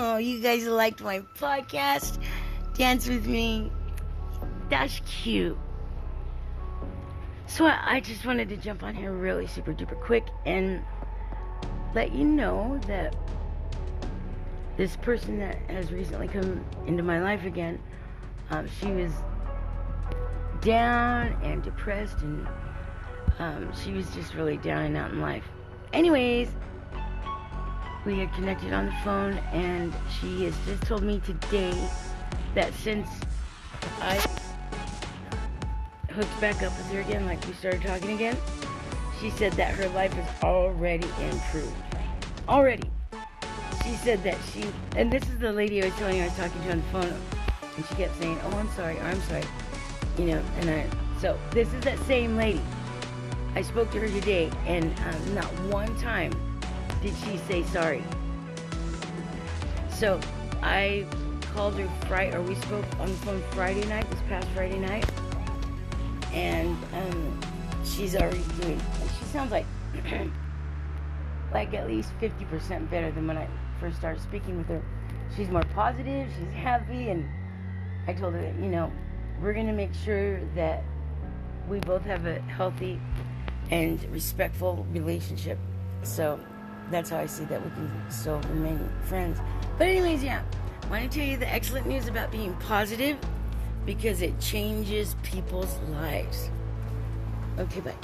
Oh, you guys liked my podcast. Dance with me. That's cute. So I just wanted to jump on here really super duper quick and let you know that this person that has recently come into my life again, um, she was down and depressed and um, she was just really down and out in life. Anyways, we had connected on the phone and she has just told me today that since I hooked back up with her again, like we started talking again, she said that her life has already improved. Already. She said that she, and this is the lady I was telling you I was talking to on the phone, and she kept saying, "Oh, I'm sorry, I'm sorry," you know. And I, so this is that same lady. I spoke to her today, and um, not one time did she say sorry. So I called her Friday, or we spoke on the phone Friday night, this past Friday night, and um, she's already doing. She sounds like like at least 50% better than when I first started speaking with her. She's more positive, she's happy, and I told her that, you know, we're to make sure that we both have a healthy and respectful relationship. So that's how I see that we can still remain friends. But, anyways, yeah, I want to tell you the excellent news about being positive because it changes people's lives. Okay, bye.